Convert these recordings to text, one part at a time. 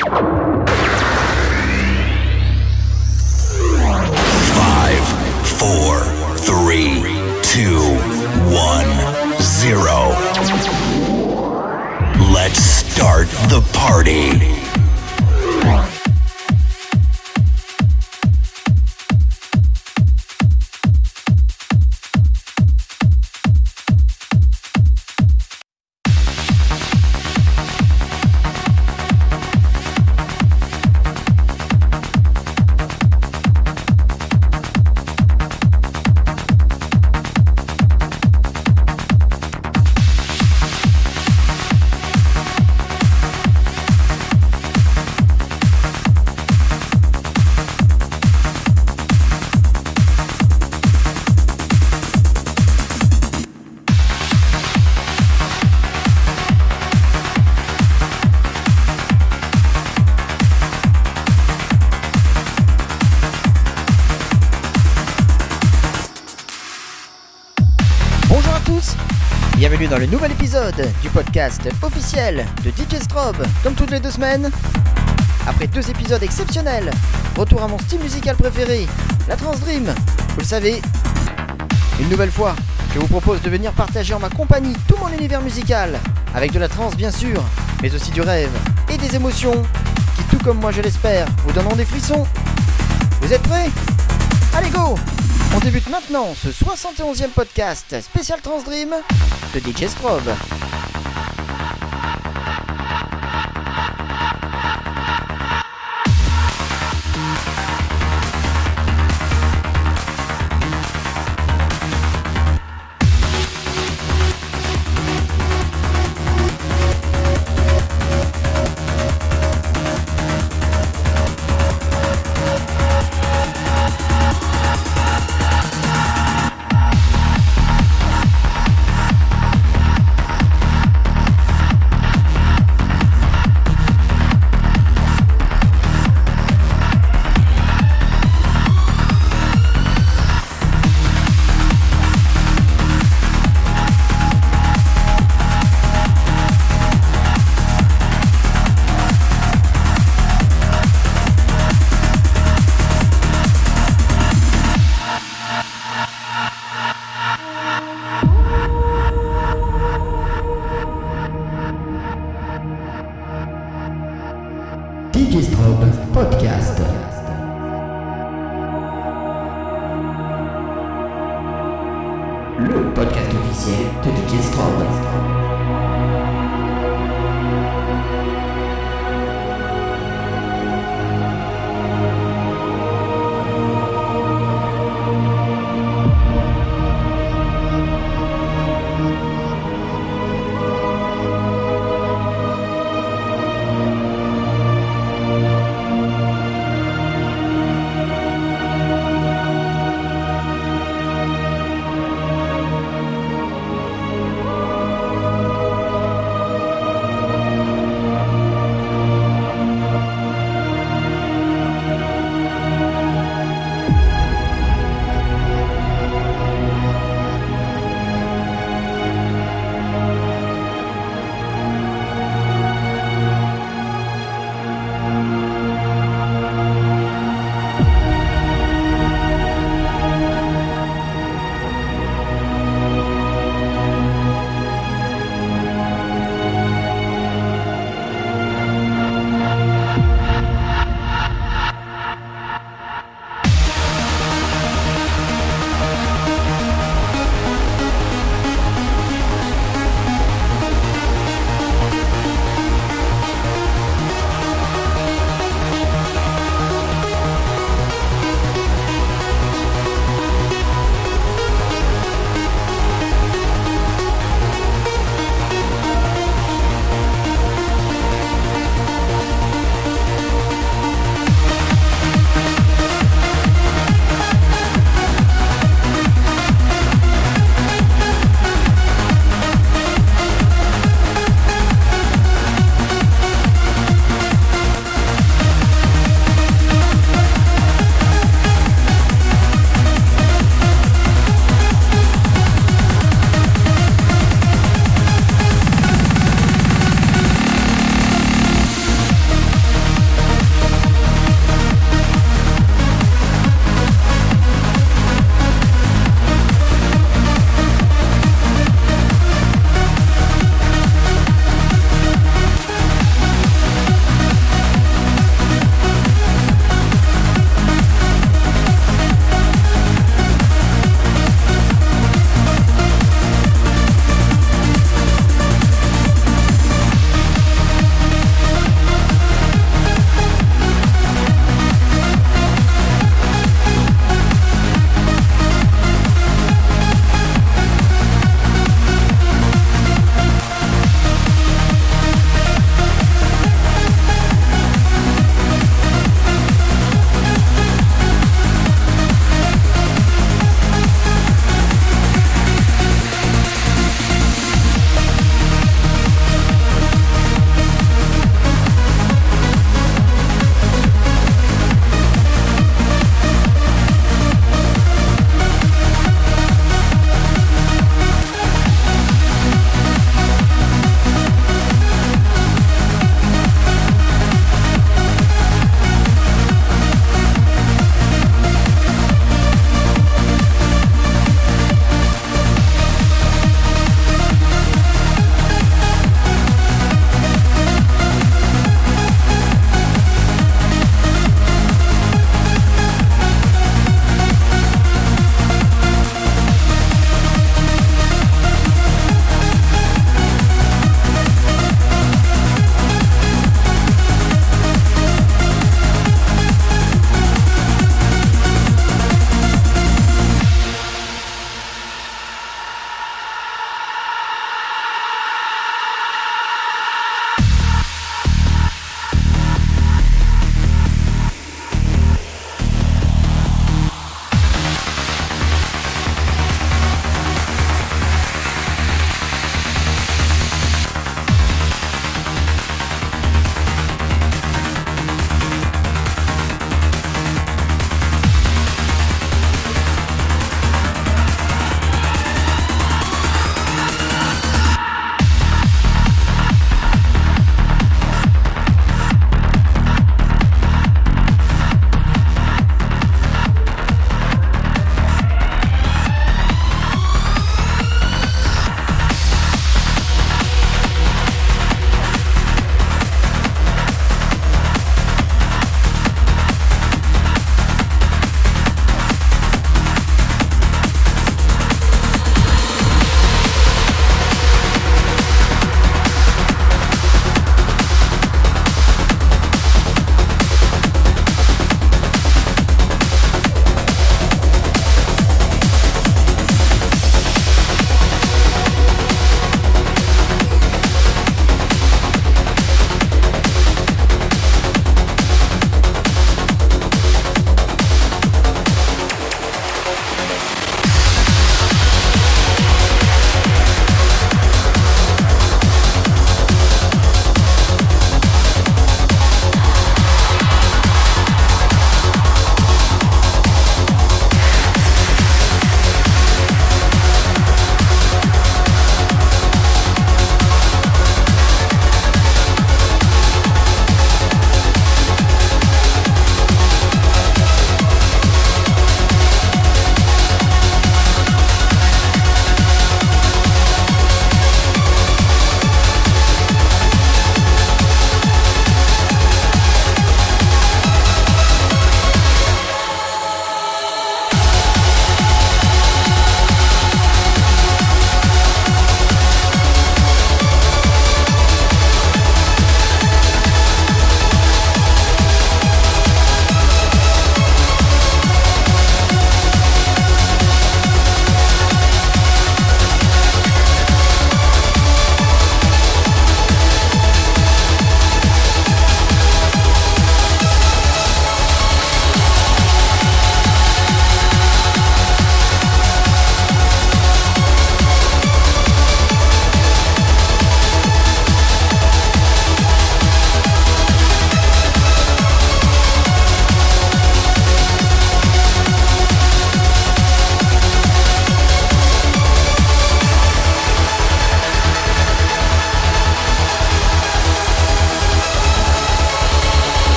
Five, four, three, two, one, zero. Let's start the party. Du podcast officiel de DJ Strobe, comme toutes les deux semaines. Après deux épisodes exceptionnels, retour à mon style musical préféré, la Trans Dream. Vous le savez, une nouvelle fois, je vous propose de venir partager en ma compagnie tout mon univers musical, avec de la trance bien sûr, mais aussi du rêve et des émotions, qui tout comme moi je l'espère, vous donneront des frissons. Vous êtes prêts? Allez go On débute maintenant ce 71e podcast spécial Transdream de DJ Strobe.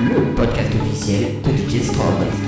Le podcast officiel de DJ Strobe.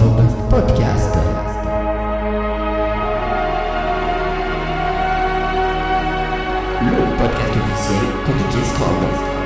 Podcast. Le podcast officiel de DJ.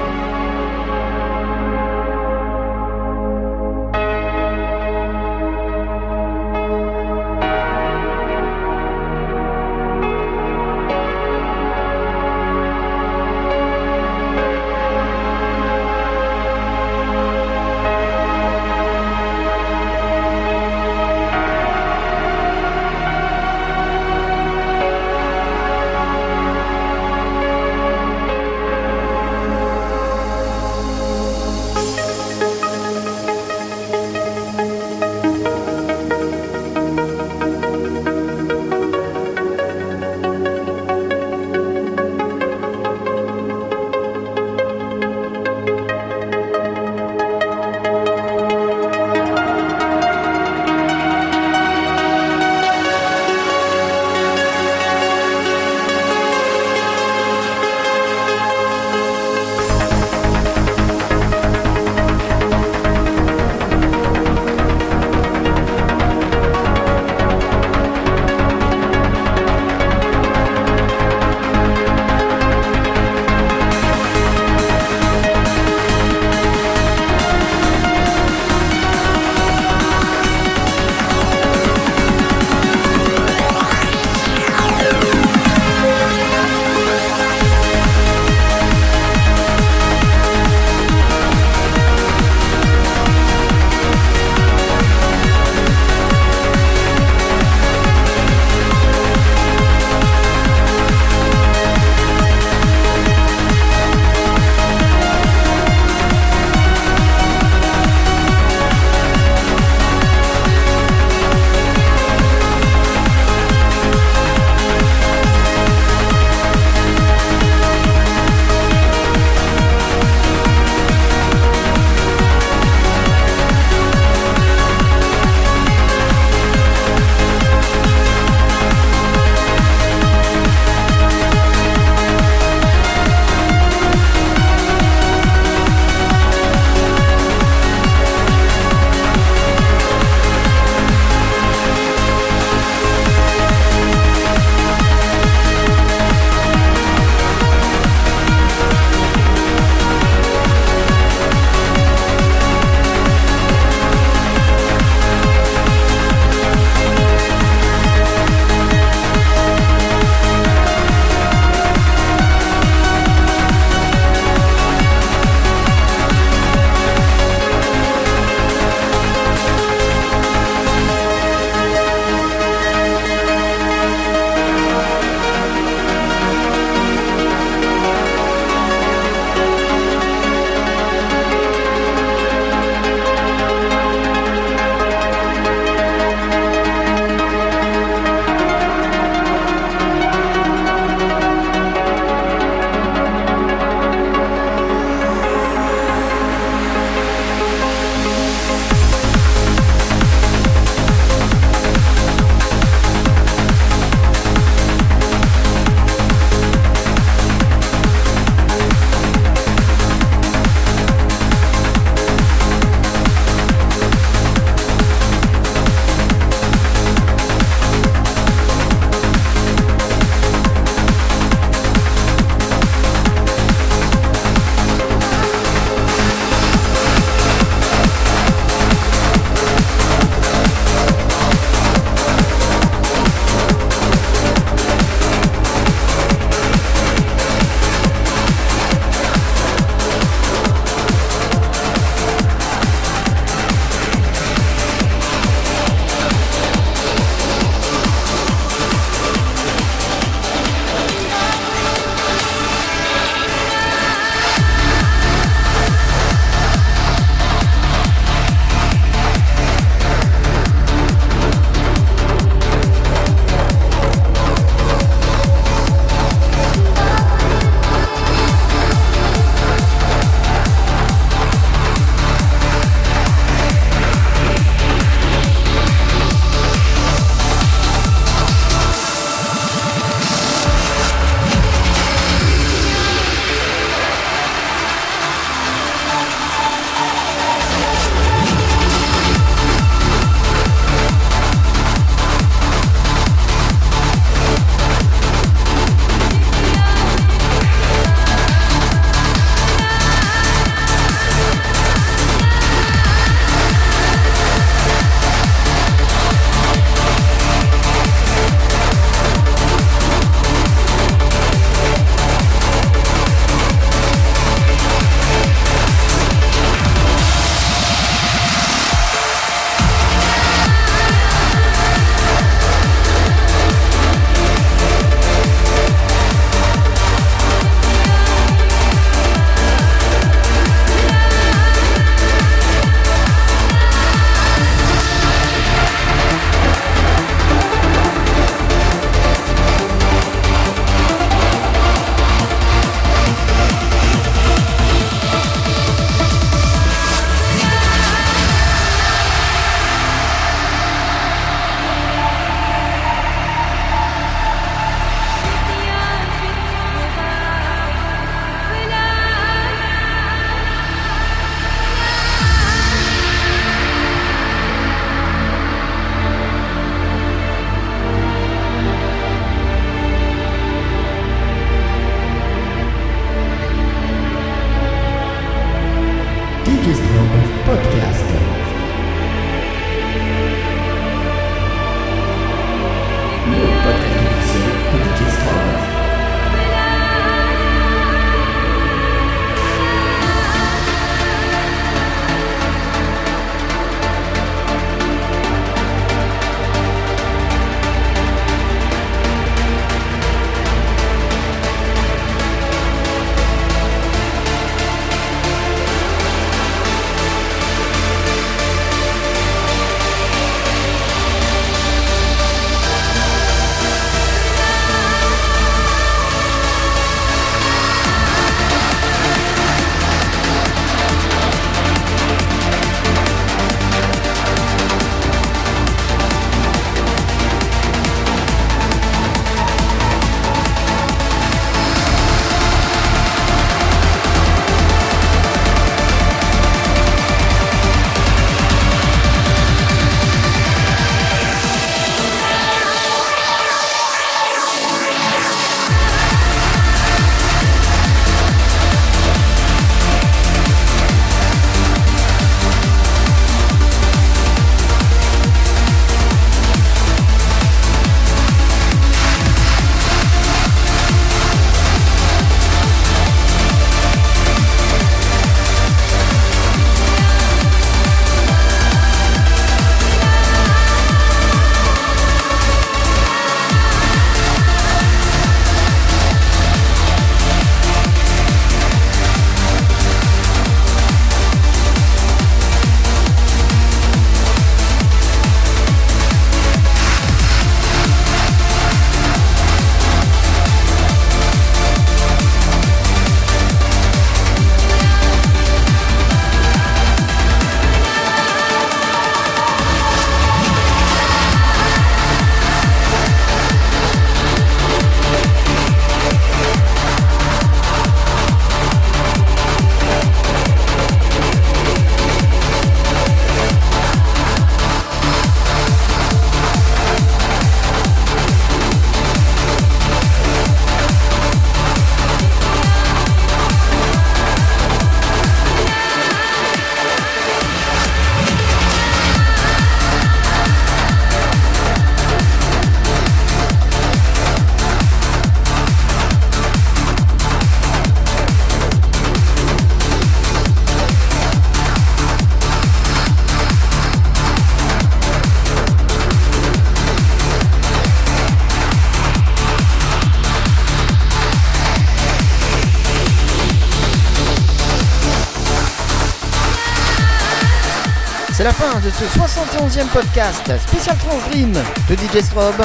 Fin de ce 71e podcast spécial Trans Dream de DJ Strobe.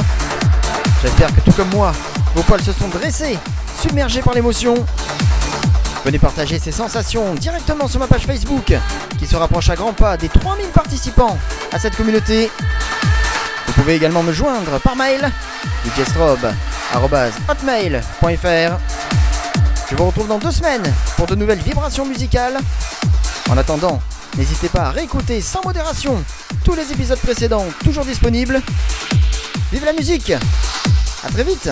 J'espère que tout comme moi, vos poils se sont dressés, submergés par l'émotion. Venez partager ces sensations directement sur ma page Facebook qui se rapproche à grands pas des 3000 participants à cette communauté. Vous pouvez également me joindre par mail djstrobe.hotmail.fr Je vous retrouve dans deux semaines pour de nouvelles vibrations musicales. En attendant, N'hésitez pas à réécouter sans modération tous les épisodes précédents, toujours disponibles. Vive la musique A très vite